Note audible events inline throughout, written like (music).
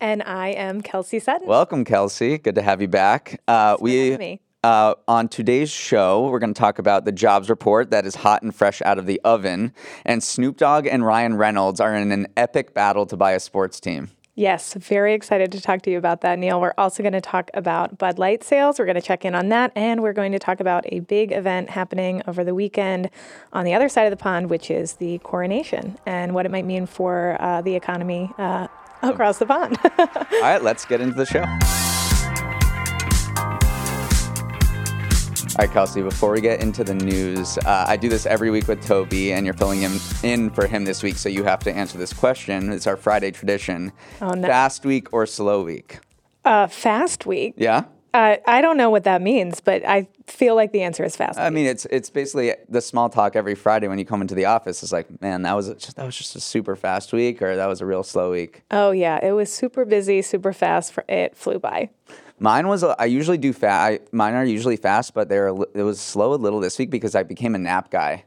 And I am Kelsey Sutton. Welcome, Kelsey. Good to have you back. Uh, we uh, on today's show, we're going to talk about the jobs report that is hot and fresh out of the oven. And Snoop Dogg and Ryan Reynolds are in an epic battle to buy a sports team. Yes, very excited to talk to you about that, Neal. We're also going to talk about Bud Light sales. We're going to check in on that. And we're going to talk about a big event happening over the weekend on the other side of the pond, which is the coronation and what it might mean for uh, the economy uh, (laughs) across the pond. (laughs) All right, let's get into the show. All right, Kelsey, before we get into the news, uh, I do this every week with Toby, and you're filling him in for him this week, so you have to answer this question. It's our Friday tradition. Oh, no. Fast week or slow week? Uh, fast week. Yeah? Uh, I don't know what that means, but I feel like the answer is fast. I mean, it's it's basically the small talk every Friday when you come into the office. It's like, man, that was just, that was just a super fast week, or that was a real slow week. Oh yeah, it was super busy, super fast. For it flew by. Mine was. I usually do fast. Mine are usually fast, but they're. It was slow a little this week because I became a nap guy.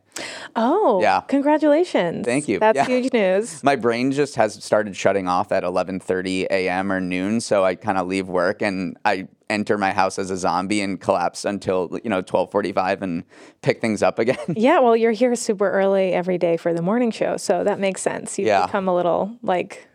Oh, yeah! Congratulations. Thank you. That's yeah. huge news. (laughs) My brain just has started shutting off at 11:30 a.m. or noon, so I kind of leave work and I enter my house as a zombie and collapse until you know 12:45 and pick things up again. (laughs) Yeah, well, you're here super early every day for the morning show, so that makes sense. You yeah. become a little like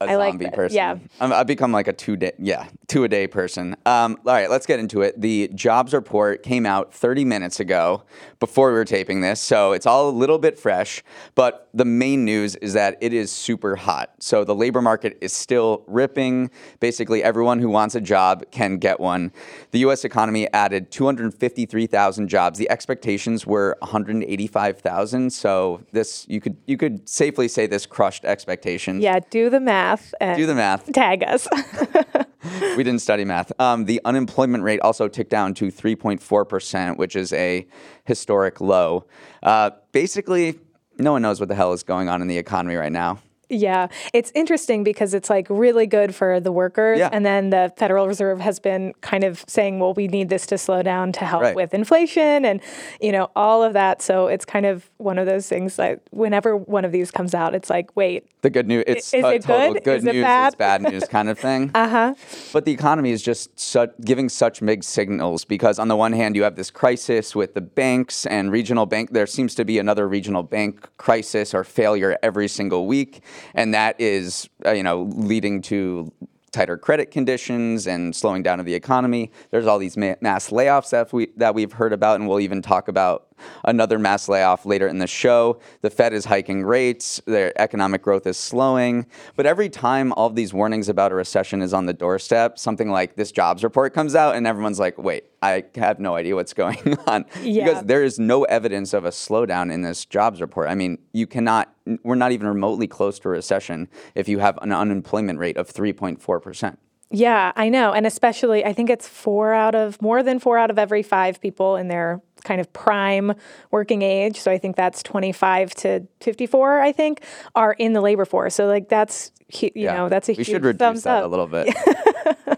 a I zombie like person. Yeah, i have become like a two day, yeah, two a day person. Um, all right, let's get into it. The jobs report came out 30 minutes ago before we were taping this, so it's all a little bit fresh. But the main news is that it is super hot. So the labor market is still ripping. Basically, everyone who wants a job can get one. The U.S. economy added 253,000 jobs. The expectations were 185,000. So this, you could you could safely say this crushed expectations. Yeah, do the math math. Do the math. Tag us. (laughs) we didn't study math. Um, the unemployment rate also ticked down to 3.4%, which is a historic low. Uh, basically, no one knows what the hell is going on in the economy right now. Yeah, it's interesting because it's like really good for the workers. Yeah. And then the Federal Reserve has been kind of saying, well, we need this to slow down to help right. with inflation and, you know, all of that. So it's kind of one of those things that whenever one of these comes out, it's like, wait. The good news, it's is it good? good is news it bad? is bad (laughs) news kind of thing. uh huh. But the economy is just such, giving such mixed signals because on the one hand, you have this crisis with the banks and regional bank. There seems to be another regional bank crisis or failure every single week. And that is uh, you know leading to tighter credit conditions and slowing down of the economy. There's all these ma- mass layoffs that we that we've heard about, and we'll even talk about another mass layoff later in the show. The Fed is hiking rates, their economic growth is slowing. But every time all of these warnings about a recession is on the doorstep, something like this jobs report comes out, and everyone's like, wait, I have no idea what's (laughs) going on. Yeah. Because there is no evidence of a slowdown in this jobs report. I mean, you cannot, we're not even remotely close to a recession if you have an unemployment rate of 3.4%. Yeah, I know. And especially, I think it's four out of more than four out of every five people in their kind of prime working age. So I think that's 25 to 54, I think, are in the labor force. So, like, that's, you Yeah. know, that's a we huge should reduce thumbs that up. a little bit. (laughs)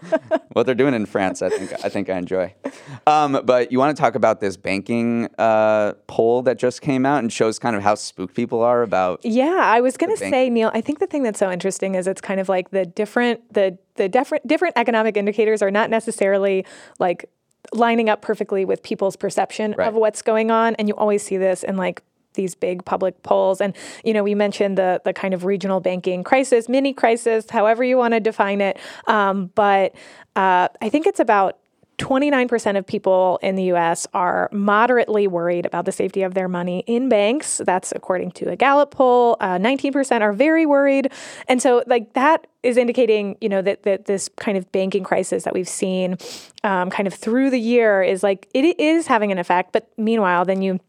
(laughs) what they're doing in France, I think, I think I enjoy. Um, but you want to talk about this banking uh, poll that just came out and shows kind of how spooked people are about. Yeah, I was going to say, Neal. I think the thing that's so interesting is it's kind of like the different the the different different economic indicators are not necessarily like lining up perfectly with people's perception Right. of what's going on, and you always see this in like these big public polls. And you know, we mentioned the the kind of regional banking crisis, mini crisis, however you want to define it. Um, but uh, I think it's about 29% of people in the US are moderately worried about the safety of their money in banks. That's according to a Gallup poll. Uh, 19% are very worried. And so, like, that is indicating, you know, that, that this kind of banking crisis that we've seen um, kind of through the year is like, it is having an effect. But meanwhile, then you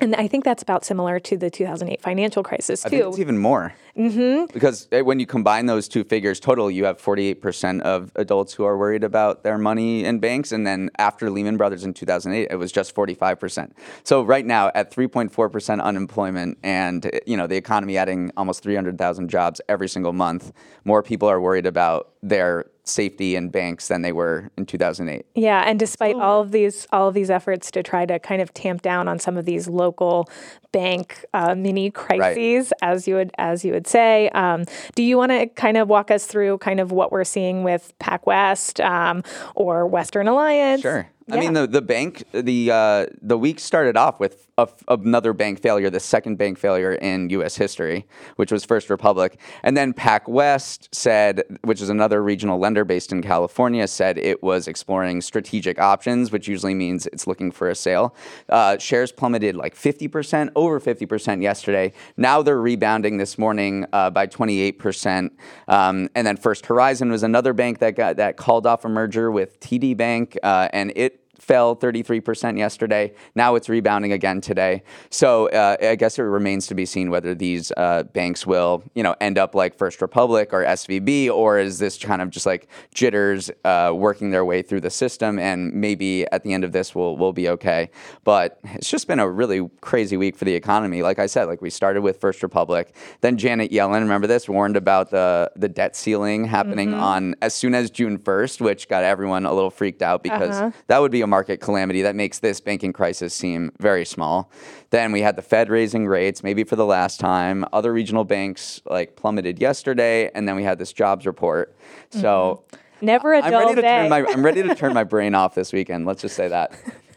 And I think that's about similar to the 2008 financial crisis too. I think it's even more. Mm-hmm. Because eh, when you combine those two figures total, you have 48% of adults who are worried about their money in banks. And then after Lehman Brothers in 2008, it was just 45%. So right now at 3.4% unemployment and eh, you know the economy adding almost 300,000 jobs every single month, more people are worried about their safety in banks than they were in 2008. Yeah, and despite all of these all of these efforts to try to kind of tamp down on some of these local bank uh, mini crises, right. as you would as you would say, um, do you want to kind of walk us through kind of what we're seeing with PacWest um, or Western Alliance? Sure. Yeah. I mean, the the bank the uh, the week started off with a, another bank failure, the second bank failure in U.S. history, which was First Republic, and then PacWest said, which is another regional lender based in California, said it was exploring strategic options, which usually means it's looking for a sale. Uh, shares plummeted like fifty percent, over fifty percent yesterday. Now they're rebounding this morning uh, by twenty eight percent, um, and then First Horizon was another bank that got that called off a merger with TD Bank, uh, and it fell 33% yesterday. Now it's rebounding again today. So uh, I guess it remains to be seen whether these uh, banks will, you know, end up like First Republic or SVB, or is this kind of just like jitters uh, working their way through the system, and maybe at the end of this we'll we'll be okay. But it's just been a really crazy week for the economy. Like I said, like we started with First Republic, then Janet Yellen, remember this, warned about the the debt ceiling happening mm-hmm. on as soon as June 1st, which got everyone a little freaked out because uh-huh. that would be a market calamity that makes this banking crisis seem very small. Then we had the Fed raising rates, maybe for the last time. Other regional banks like plummeted yesterday, and then we had this jobs report. So. Mm-hmm. Never a dull I'm ready to day. Turn my, I'm ready to turn my (laughs) brain off this weekend. Let's just say that.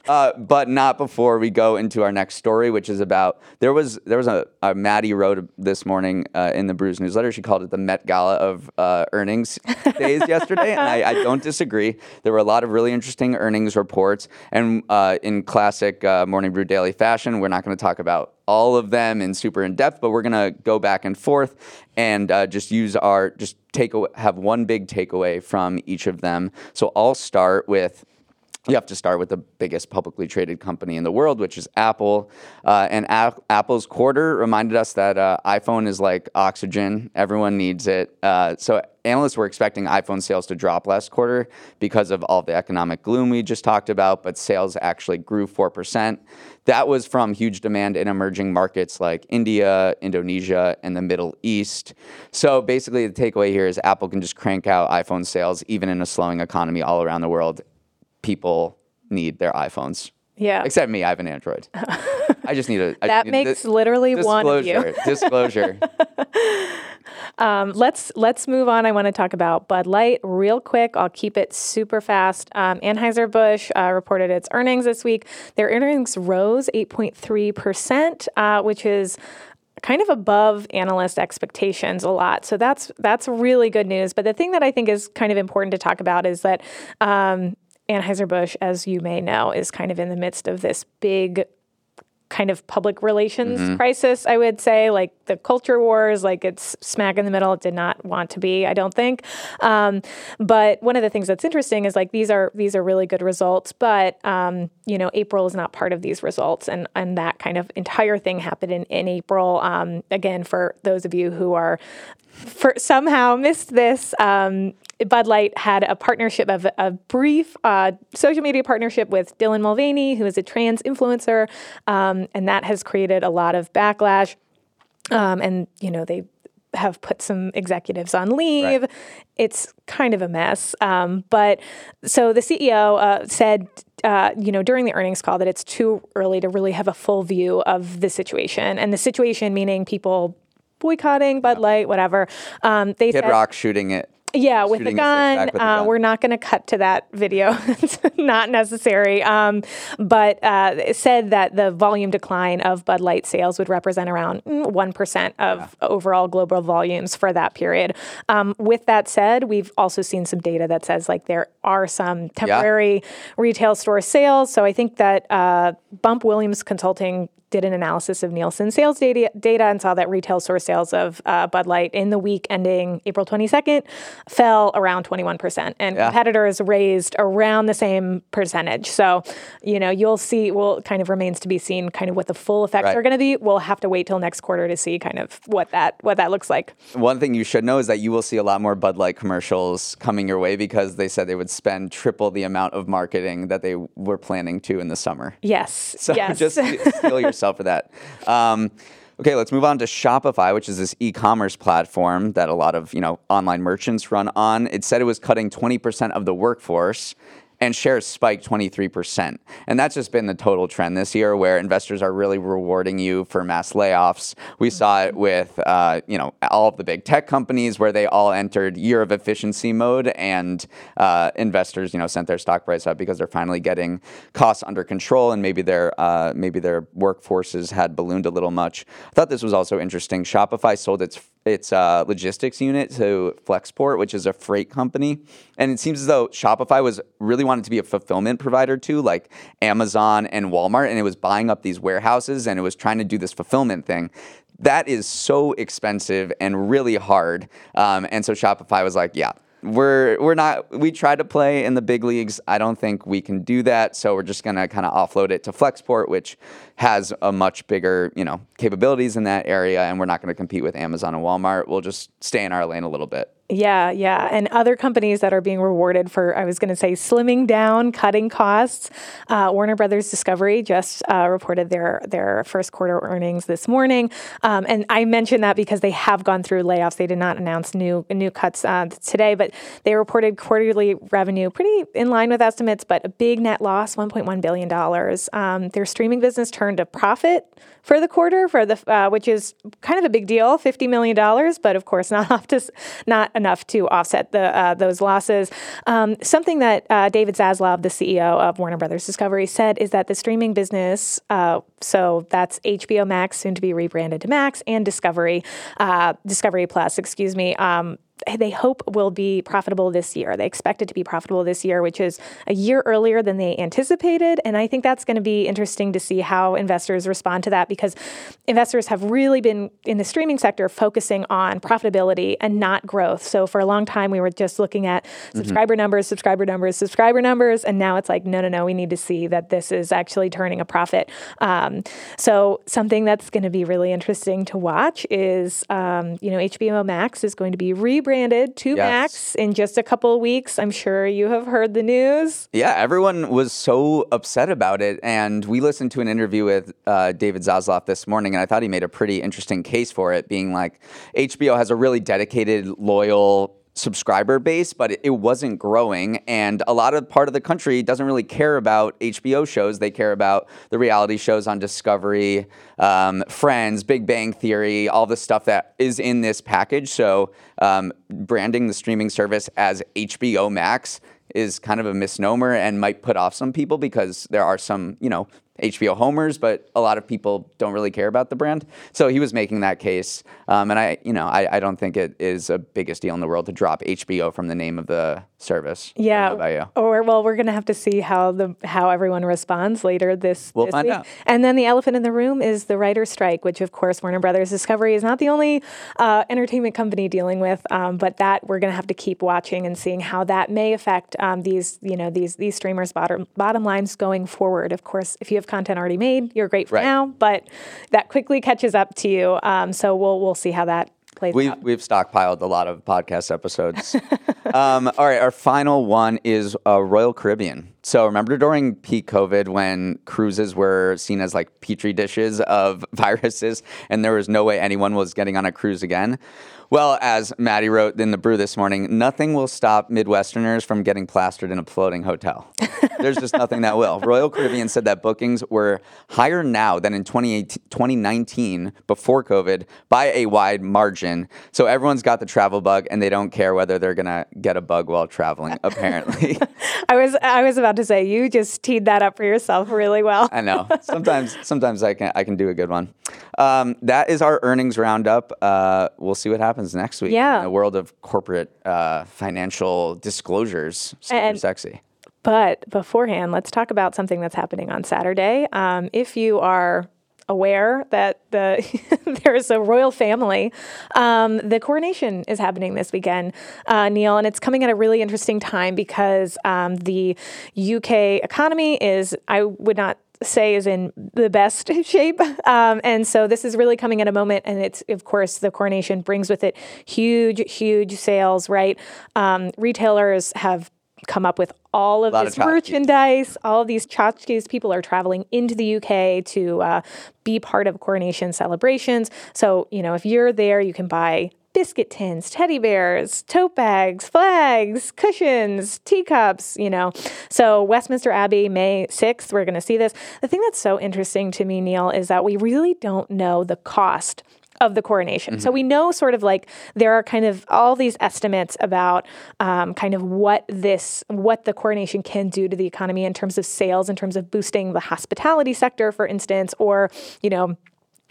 Uh, but not before we go into our next story, which is about there was there was a, a Maddie wrote this morning uh, in the Brews newsletter. She called it the Met Gala of uh, earnings days (laughs) yesterday, and I, I, don't disagree. There were a lot of really interesting earnings reports, and uh, in classic uh, Morning Brew Daily fashion, we're not going to talk about all of them in super in depth, but we're gonna go back and forth and uh, just use our just take have one big takeaway from each of them. So I'll start with you have to start with the biggest publicly traded company in the world, which is Apple. Uh, and A- Apple's quarter reminded us that uh, iPhone is like oxygen, everyone needs it. Uh, so analysts were expecting iPhone sales to drop last quarter because of all the economic gloom we just talked about, but sales actually grew 4%. That was from huge demand in emerging markets like India, Indonesia, and the Middle East. So basically, the takeaway here is Apple can just crank out iPhone sales even in a slowing economy all around the world people need their iPhones. Yeah. Except me, I have an Android. I just need a. (laughs) that need makes literally one of you. disclosure. (laughs) um, let's let's move on. I want to talk about Bud Light real quick. I'll keep it super fast. Um, Anheuser Busch uh, reported its earnings this week. Their earnings rose 8.3 percent, uh, which is kind of above analyst expectations a lot. So that's that's really good news. But the thing that I think is kind of important to talk about is that um, Anheuser-Busch, as you may know, is kind of in the midst of this big kind of public relations mm-hmm. crisis, I would say, like the culture wars, like it's smack in the middle. It did not want to be, I don't think. Um, but one of the things that's interesting is like these are these are really good results, but um, you know, April is not part of these results, and and that kind of entire thing happened in in April. Um, again, for those of you who are for somehow missed this, um, Bud Light had a partnership of a brief uh, social media partnership with Dylan Mulvaney, who is a trans influencer, um, and that has created a lot of backlash. Um, and you know they have put some executives on leave. Right. It's kind of a mess. Um, but so the CEO uh, said. Uh, you know, during the earnings call, that it's too early to really have a full view of the situation, and the situation meaning people boycotting Bud Light, whatever. Um, they Kid said, Rock shooting it yeah, with the gun. With uh, gun. We're not going to cut to that video. (laughs) it's not necessary. Um, but uh, it said that the volume decline of Bud Light sales would represent around 1% mm, of yeah. overall global volumes for that period. Um, with that said, we've also seen some data that says like there are some temporary yeah. retail store sales. So I think that uh, Bump Williams Consulting did an analysis of Nielsen sales data, data and saw that retail store sales of uh, Bud Light in the week ending April 22nd fell around 21%. And yeah. competitors raised around the same percentage. So, you know, you'll see, well, kind of remains to be seen kind of what the full effects right. are going to be. We'll have to wait till next quarter to see kind of what that what that looks like. One thing you should know is that you will see a lot more Bud Light commercials coming your way because they said they would spend triple the amount of marketing that they were planning to in the summer. Yes. So yes. just steel yourself for that. Um, okay, let's move on to Shopify, which is this e-commerce platform that a lot of you know online merchants run on. It said it was cutting 20% of the workforce and shares spiked 23%. And that's just been the total trend this year where investors are really rewarding you for mass layoffs. We saw it with, uh, you know, all of the big tech companies where they all entered year of efficiency mode and uh, investors, you know, sent their stock price up because they're finally getting costs under control and maybe their, uh, maybe their workforces had ballooned a little much. I thought this was also interesting. Shopify sold its its uh, logistics unit to Flexport, which is a freight company. And it seems as though Shopify was really wanted to be a fulfillment provider too, like Amazon and Walmart, and it was buying up these warehouses and it was trying to do this fulfillment thing. That is so expensive and really hard. Um, and so Shopify was like, yeah, we're we're not we try to play in the big leagues. I don't think we can do that. So we're just gonna kind of offload it to Flexport, which has a much bigger, you know, capabilities in that area, and we're not gonna compete with Amazon and Walmart. We'll just stay in our lane a little bit. Yeah, yeah. And other companies that are being rewarded for, I was going to say, slimming down, cutting costs. Uh, Warner Brothers Discovery just uh, reported their, their first quarter earnings this morning. Um, and I mentioned that because they have gone through layoffs. They did not announce new, new cuts uh, today, but they reported quarterly revenue pretty in line with estimates, but a big net loss, $1.1 billion. Um, their streaming business turned a profit for the quarter, for the uh, which is kind of a big deal, $50 million, but of course not (laughs) enough to, not enough to offset the uh, those losses. Um, something that uh, David Zaslav, the CEO of Warner Brothers Discovery, said is that the streaming business, uh, so that's HBO Max, soon to be rebranded to Max, and Discovery, uh, Discovery Plus, excuse me. Um, they hope will be profitable this year. They expect it to be profitable this year, which is a year earlier than they anticipated. And I think that's going to be interesting to see how investors respond to that because investors have really been in the streaming sector focusing on profitability and not growth. So for a long time, we were just looking at mm-hmm. subscriber mm-hmm. numbers, subscriber numbers, subscriber numbers. And now it's like, no, no, no, we need to see that this is actually turning a profit. Um, so something that's going to be really interesting to watch is, um, you know, HBO Max is going to be rebranded rebranded to yes. Max in just a couple of weeks. I'm sure you have heard the news. Yeah, everyone was so upset about it. And we listened to an interview with uh, David Zaslav this morning, and I thought he made a pretty interesting case for it, being like HBO has a really dedicated, loyal subscriber base, but it wasn't growing. And a lot of part of the country doesn't really care about HBO shows. They care about the reality shows on Discovery, um, Friends, Big Bang Theory, all the stuff that is in this package. So um, branding the streaming service as HBO Max is kind of a misnomer and might put off some people because there are some, you know, HBO homers, but a lot of people don't really care about the brand. So he was making that case, um, and I, you know, I, I don't think it is a biggest deal in the world to drop HBO from the name of the service. Yeah. Or well, we're gonna have to see how the how everyone responds later this. We'll this find week. out. And then the elephant in the room is the writer's strike, which of course Warner Brothers Discovery is not the only uh, entertainment company dealing with, um, but that we're gonna have to keep watching and seeing how that may affect um, these you know these these streamers' bottom bottom lines going forward. Of course, if you have content already made, you're great for right. now, but that quickly catches up to you. Um, so we'll we'll see how that plays we've, out. We've stockpiled a lot of podcast episodes. (laughs) um, all right, our final one is uh, Royal Caribbean. So remember during peak COVID when cruises were seen as like petri dishes of (laughs) viruses, and there was no way anyone was getting on a cruise again. Well, as Maddie wrote in the brew this morning, nothing will stop Midwesterners from getting plastered in a floating hotel. (laughs) There's just nothing that will. Royal Caribbean said that bookings were higher now than in 2019 before COVID by a wide margin. So everyone's got the travel bug and they don't care whether they're going to get a bug while traveling, (laughs) apparently. I was I was about to say you just teed that up for yourself really well. I know. Sometimes (laughs) sometimes I can I can do a good one. Um, that is our earnings roundup. Uh, we'll see what happens next week. Yeah. In the world of corporate uh, financial disclosures. Super And- sexy. But beforehand, let's talk about something that's happening on Saturday. Um, if you are aware that the (laughs) there is a royal family. Um, the coronation is happening this weekend, uh, Neal, and it's coming at a really interesting time because um, the UK economy is, I would not say is in the best (laughs) shape. Um, and so this is really coming at a moment, and it's, of course, the coronation brings with it huge, huge sales, right? Um, retailers have come up with all of this of merchandise, all of these tchotchkes. People are traveling into the UK to uh, be part of coronation celebrations. So, you know, if you're there, you can buy biscuit tins, teddy bears, tote bags, flags, cushions, teacups, you know. So, Westminster Abbey, May 6th, we're going to see this. The thing that's so interesting to me, Neal, is that we really don't know the cost of the coronation. Mm-hmm. So we know sort of like there are kind of all these estimates about um, kind of what this, what the coronation can do to the economy in terms of sales, in terms of boosting the hospitality sector, for instance, or, you know,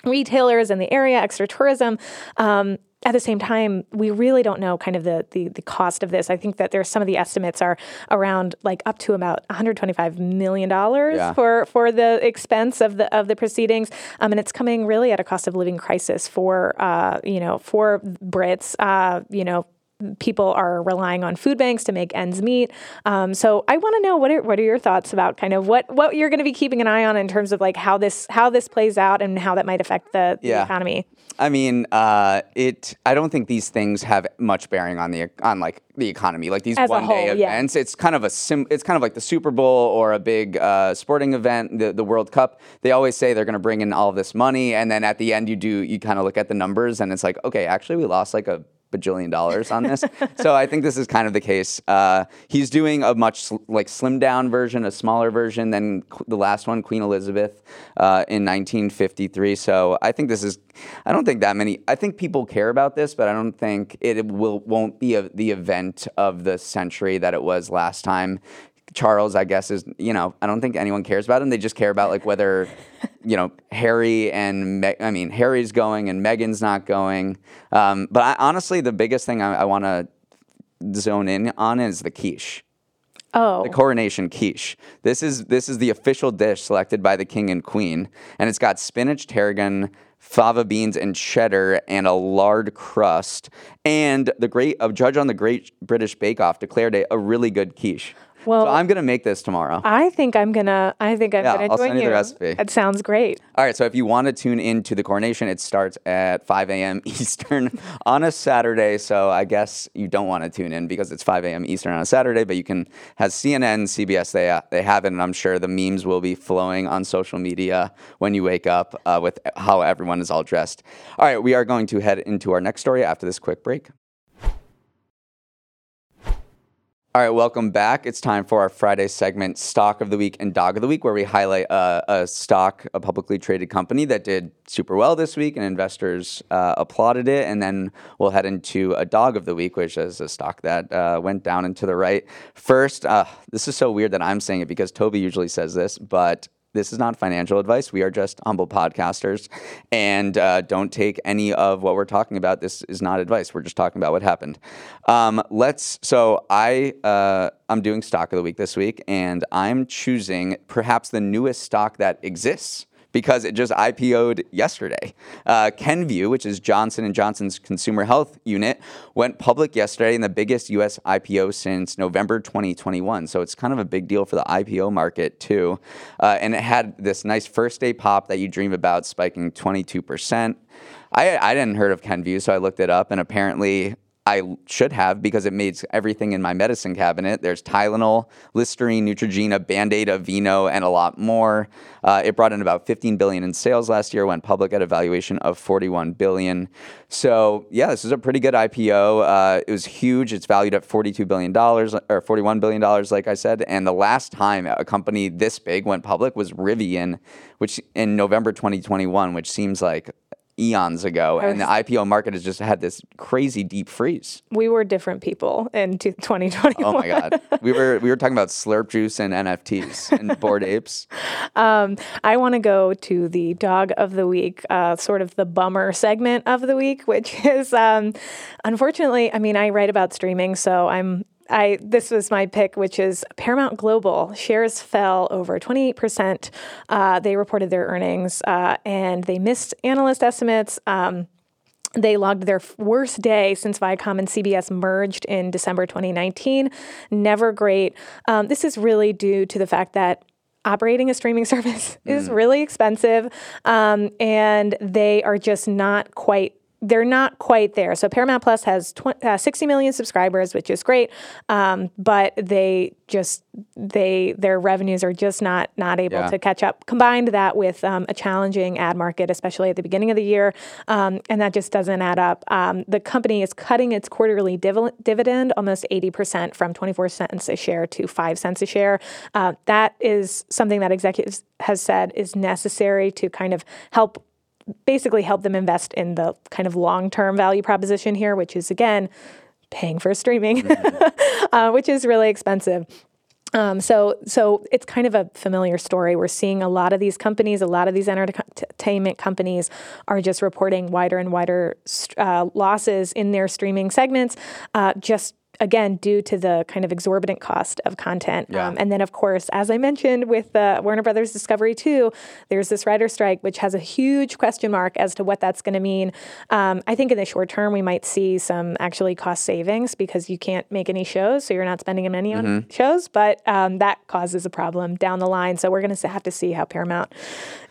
retailers in the area, extra tourism. Um, at the same time, we really don't know kind of the, the, the cost of this. I think that there's some of the estimates are around like up to about 125 million dollars yeah. for for the expense of the of the proceedings, um, and it's coming really at a cost of living crisis for uh, you know for Brits. Uh, you know people are relying on food banks to make ends meet. Um, so I want to know what are what are your thoughts about kind of what what you're going to be keeping an eye on in terms of like how this how this plays out and how that might affect the, the yeah. economy. I mean, uh, it. I don't think these things have much bearing on the on like the economy. Like these one day events, yeah. it's kind of a sim. It's kind of like the Super Bowl or a big uh, sporting event, the the World Cup. They always say they're going to bring in all this money, and then at the end, you do you kind of look at the numbers, and it's like, okay, actually, we lost like a bajillion dollars on this. (laughs) so I think this is kind of the case. Uh, he's doing a much sl- like slimmed down version, a smaller version than qu- the last one, Queen Elizabeth, uh, in 1953. So I think this is. I don't think that many. I think people care about this, but I don't think it will won't be a, the event of the century that it was last time. Charles, I guess, is you know I don't think anyone cares about him. They just care about like whether (laughs) you know Harry and Me- I mean Harry's going and Meghan's not going. Um, but I, honestly, the biggest thing I, I want to zone in on is the quiche. Oh. The coronation quiche. This is this is the official dish selected by the king and queen, and it's got spinach, tarragon, fava beans, and cheddar, and a lard crust. And the great a judge on the Great British Bake Off declared it a really good quiche. Well, so I'm gonna make this tomorrow. I think I'm gonna. I think I'm yeah, gonna I'll join send you, you the recipe. It sounds great. All right. So if you want to tune in to the coronation, it starts at 5 a.m. (laughs) Eastern on a Saturday. So I guess you don't want to tune in because it's 5 a.m. Eastern on a Saturday. But you can has CNN, CBS. They they have it, and I'm sure the memes will be flowing on social media when you wake up uh, with how everyone is all dressed. All right. We are going to head into our next story after this quick break. All right, welcome back. It's time for our Friday segment, Stock of the Week and Dog of the Week, where we highlight a, a stock, a publicly traded company that did super well this week and investors uh, applauded it. And then we'll head into a Dog of the Week, which is a stock that uh, went down and to the right. First, uh, this is so weird that I'm saying it because Toby usually says this, but this is not financial advice. We are just humble podcasters and uh, don't take any of what we're talking about. This is not advice. We're just talking about what happened. Um, let's, so I, uh, I'm doing stock of the week this week and I'm choosing perhaps the newest stock that exists because it just IPO'd yesterday. Uh, Kenvue, which is Johnson & Johnson's consumer health unit, went public yesterday in the biggest U.S. IPO since November 2021. So it's kind of a big deal for the IPO market too. Uh, and it had this nice first day pop that you dream about, spiking 22%. I, I didn't heard of Kenvue, so I looked it up, and apparently I should have because it makes everything in my medicine cabinet. There's Tylenol, Listerine, Neutrogena, Band-Aid, Aveeno, and a lot more. Uh, it brought in about 15 billion in sales last year. Went public at a valuation of 41 billion. So yeah, this is a pretty good IPO. Uh, it was huge. It's valued at 42 billion dollars or 41 billion dollars, like I said. And the last time a company this big went public was Rivian, which in November 2021, which seems like eons ago, and the IPO market has just had this crazy deep freeze. We were different people in 2021. Oh my god, we were we were talking about slurp juice and NFTs and bored (laughs) apes. Um, I want to go to the dog of the week, uh, sort of the bummer segment of the week, which (laughs) is um, unfortunately, I mean, I write about streaming, so I'm I this was my pick, which is Paramount Global. Shares fell over 28%. Uh, they reported their earnings uh, and they missed analyst estimates. Um, they logged their worst day since Viacom and CBS merged in December 2019. Never great. Um, this is really due to the fact that operating a streaming (laughs) service is really expensive um, and they are just not quite they're not quite there. So Paramount Plus has tw- uh, 60 million subscribers, which is great, um, but they just they their revenues are just not not able Yeah. to catch up. Combined that with um, a challenging ad market, especially at the beginning of the year, um, and that just doesn't add up. Um, the company is cutting its quarterly div- dividend almost 80 percent from 24 cents a share to five cents a share. Uh, that is something that executives has said is necessary to kind of help basically help them invest in the kind of long term value proposition here, which is again paying for streaming, (laughs) uh, which is really expensive. Um, so, so it's kind of a familiar story. We're seeing a lot of these companies, a lot of these entertainment companies, are just reporting wider and wider uh, losses in their streaming segments, uh, just again due to the kind of exorbitant cost of content. Yeah. Um, and then, of course, as I mentioned with uh, Warner Brothers Discovery 2, there's this writer strike, which has a huge question mark as to what that's going to mean. Um, I think in the short term, we might see some actually cost savings because you can't make any shows, so you're not spending money on shows, but um, that causes a problem down the line. So we're going to have to see how Paramount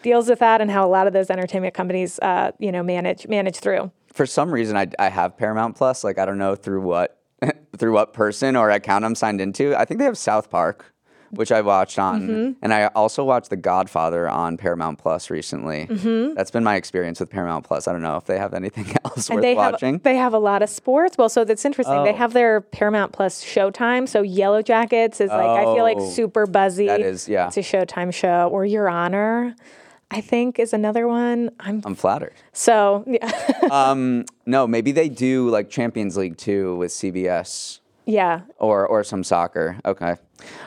deals with that and how a lot of those entertainment companies, uh, you know, manage manage through. For some reason, I, I have Paramount Plus. Like I don't know through what (laughs) through what person or account I'm signed into. I think they have South Park, which I watched on, Mm-hmm. and I also watched The Godfather on Paramount Plus recently. Mm-hmm. That's been my experience with Paramount Plus. I don't know if they have anything (laughs) else And worth they watching. have they have a lot of sports. Well, so that's interesting. They Oh. have their Paramount Plus Showtime. So Yellow Jackets is like I feel like Oh, super buzzy. that is- yeah. It's a Showtime show. Or Your Honor, I think is another one. I'm I'm flattered. so yeah. (laughs) um, no, maybe they do like Champions League too with CBS. yeah. or or some soccer. Okay.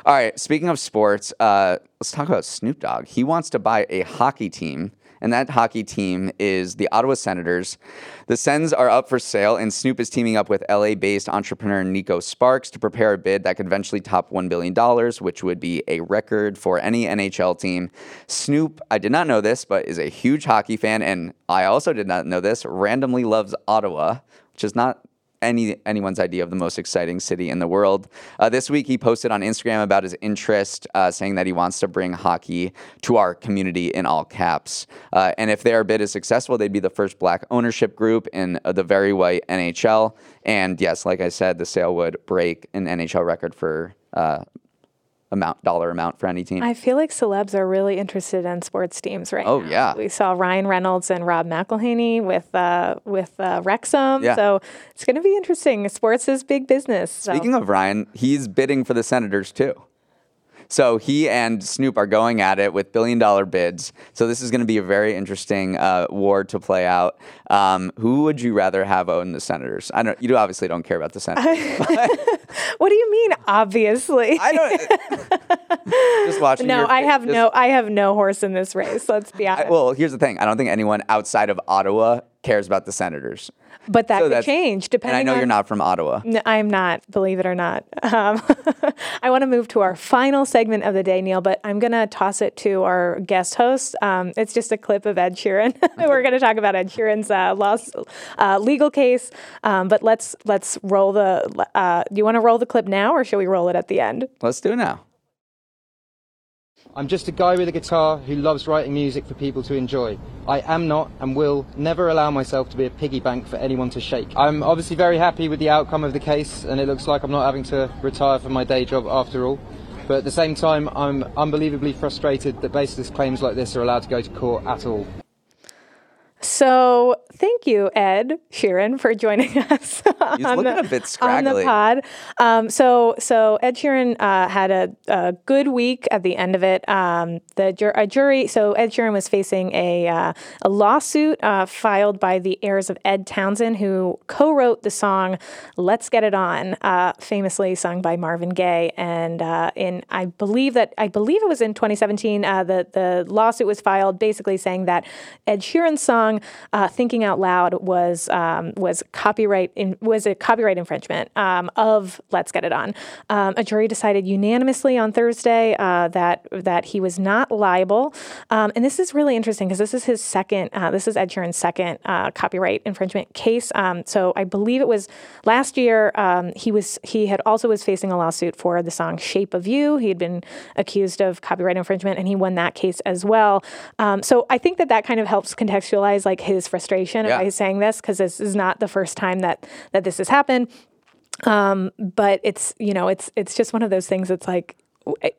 All right. Speaking of sports, uh, let's talk about Snoop Dogg. He wants to buy a hockey team, and that hockey team is the Ottawa Senators. The Sens are up for sale, and Snoop is teaming up with LA-based entrepreneur Neko Sparks to prepare a bid that could eventually top one billion dollars, which would be a record for any NHL team. Snoop, I did not know this, but is a huge hockey fan, and I also did not know this. Randomly loves Ottawa, which is not any anyone's idea of the most exciting city in the world. Uh, this week, he posted on Instagram about his interest, uh, saying that he wants to bring hockey to our community in all caps. Uh, and if their bid is successful, they'd be the first black ownership group in uh, the very white NHL. And yes, like I said, the sale would break an NHL record for. Amount dollar amount for any team. I feel like celebs are really interested in sports teams right Oh, now. yeah. We saw Ryan Reynolds and Rob McElhenney with uh, with uh, Wrexham. Yeah. So it's going to be interesting. Sports is big business. So. Speaking of Ryan, he's bidding for the Senators too. So he and Snoop are going at it with billion dollar bids. So this is going to be a very interesting uh, war to play out. Um, who would you rather have own the Senators? I don't. You obviously don't care about the Senators. (laughs) what do you mean? Obviously. I don't. (laughs) just watching. no, your- I have just- no. I have no horse in this race. Let's be honest. Well, here's the thing. I don't think anyone outside of Ottawa cares about the Senators. But that so could change And depending. I know on, you're not from Ottawa. No, I'm not, believe it or not. Um, (laughs) I want to move to our final segment of the day, Neal, but I'm going to toss it to our guest host. Um, it's just a clip of Ed Sheeran. (laughs) We're going to talk about Ed Sheeran's uh, loss, uh, legal case, um, but let's let's roll the. Uh, do you want to roll the clip now, or should we roll it at the end? Let's do it now. I'm just a guy with a guitar who loves writing music for people to enjoy. I am not and will never allow myself to be a piggy bank for anyone to shake. I'm obviously very happy with the outcome of the case, and it looks like I'm not having to retire from my day job after all. But at the same time, I'm unbelievably frustrated that baseless claims like this are allowed to go to court at all. So thank you, Ed Sheeran, for joining (laughs) us. He's on the, a bit on the pod. Um, so so Ed Sheeran uh, had a, a good week at the end of it. Um, the jur- a jury. So Ed Sheeran was facing a uh, a lawsuit uh, filed by the heirs of Ed Townsend, who co-wrote the song "Let's Get It On," uh, famously sung by Marvin Gaye. And uh, in I believe that I believe it was in 2017. Uh, the the lawsuit was filed basically saying that Ed Sheeran's song song uh, "Thinking Out Loud" was um, was copyright in, was a copyright infringement um, of "Let's Get It On." Um, a jury decided unanimously on Thursday uh, that that he was not liable, um, and this is really interesting because this is his second. Uh, this is Ed Sheeran's second uh, copyright infringement case. Um, so I believe it was last year. Um, he was he had also was facing a lawsuit for the song "Shape of You." He had been accused of copyright infringement, and he won that case as well. So I think that that kind of helps contextualize like his frustration yeah. by saying this because this is not the first time that that this has happened. Um, but it's you know it's it's just one of those things. It's like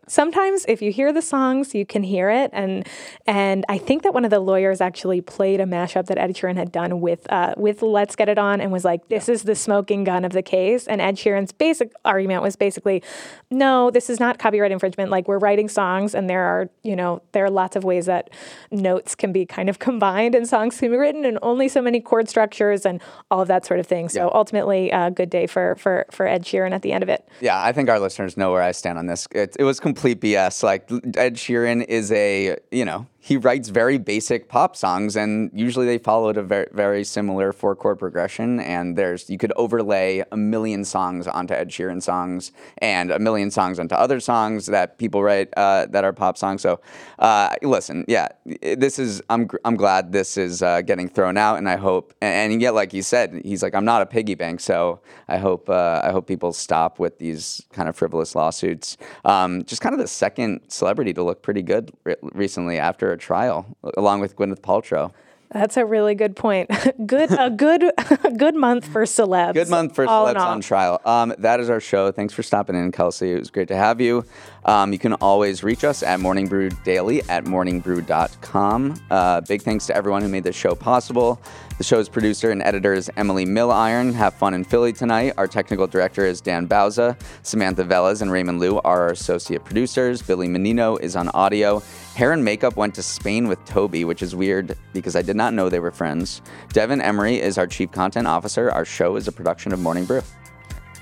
sometimes if you hear the songs, you can hear it. And and I think that one of the lawyers actually played a mashup that Ed Sheeran had done with uh, with Let's Get It On and was like, "This is the smoking gun of the case." And Ed Sheeran's basic argument was basically, "No, this is not copyright infringement. Like we're writing songs, and there are you know there are lots of ways that notes can be kind of (laughs) combined and songs can be written, and only so many chord structures and all of that sort of thing." So yeah. ultimately, a uh, good day for for for Ed Sheeran at the end of it. Yeah, I think our listeners know where I stand on this. It, it was complete BS. Like Ed Sheeran is a, you know, he writes very basic pop songs, and usually they followed a very, very similar four chord progression. And there's you could overlay a million songs onto Ed Sheeran songs, and a million songs onto other songs that people write uh, that are pop songs. So, uh, listen, yeah, this is I'm I'm glad this is uh, getting thrown out, and I hope and, yet, like you said, he's like I'm not a piggy bank, so I hope uh, I hope people stop with these kind of frivolous lawsuits. Um, just kind of the second celebrity to look pretty good re- recently after a trial, along with Gwyneth Paltrow. That's a really good point. (laughs) good, a good, (laughs) good month for celebs. Good month for celebs on trial. Um, that is our show. Thanks for stopping in, Kelsey. It was great to have you. Um, you can always reach us at Morning Brew Daily at morningbrew.com. Uh, big thanks to everyone who made this show possible. The show's producer and editor is Emily Milliron. Have fun in Philly tonight. Our technical director is Dan Bauza. Samantha Velez and Raymond Liu are our associate producers. Billy Menino is on audio. Hair and makeup went to Spain with Toby, which is weird because I did not know they were friends. Devin Emery is our chief content officer. Our show is a production of Morning Brew.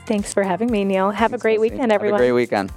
Thanks for having me, Neal. Have Thanks a great weekend, everyone. Have a great weekend.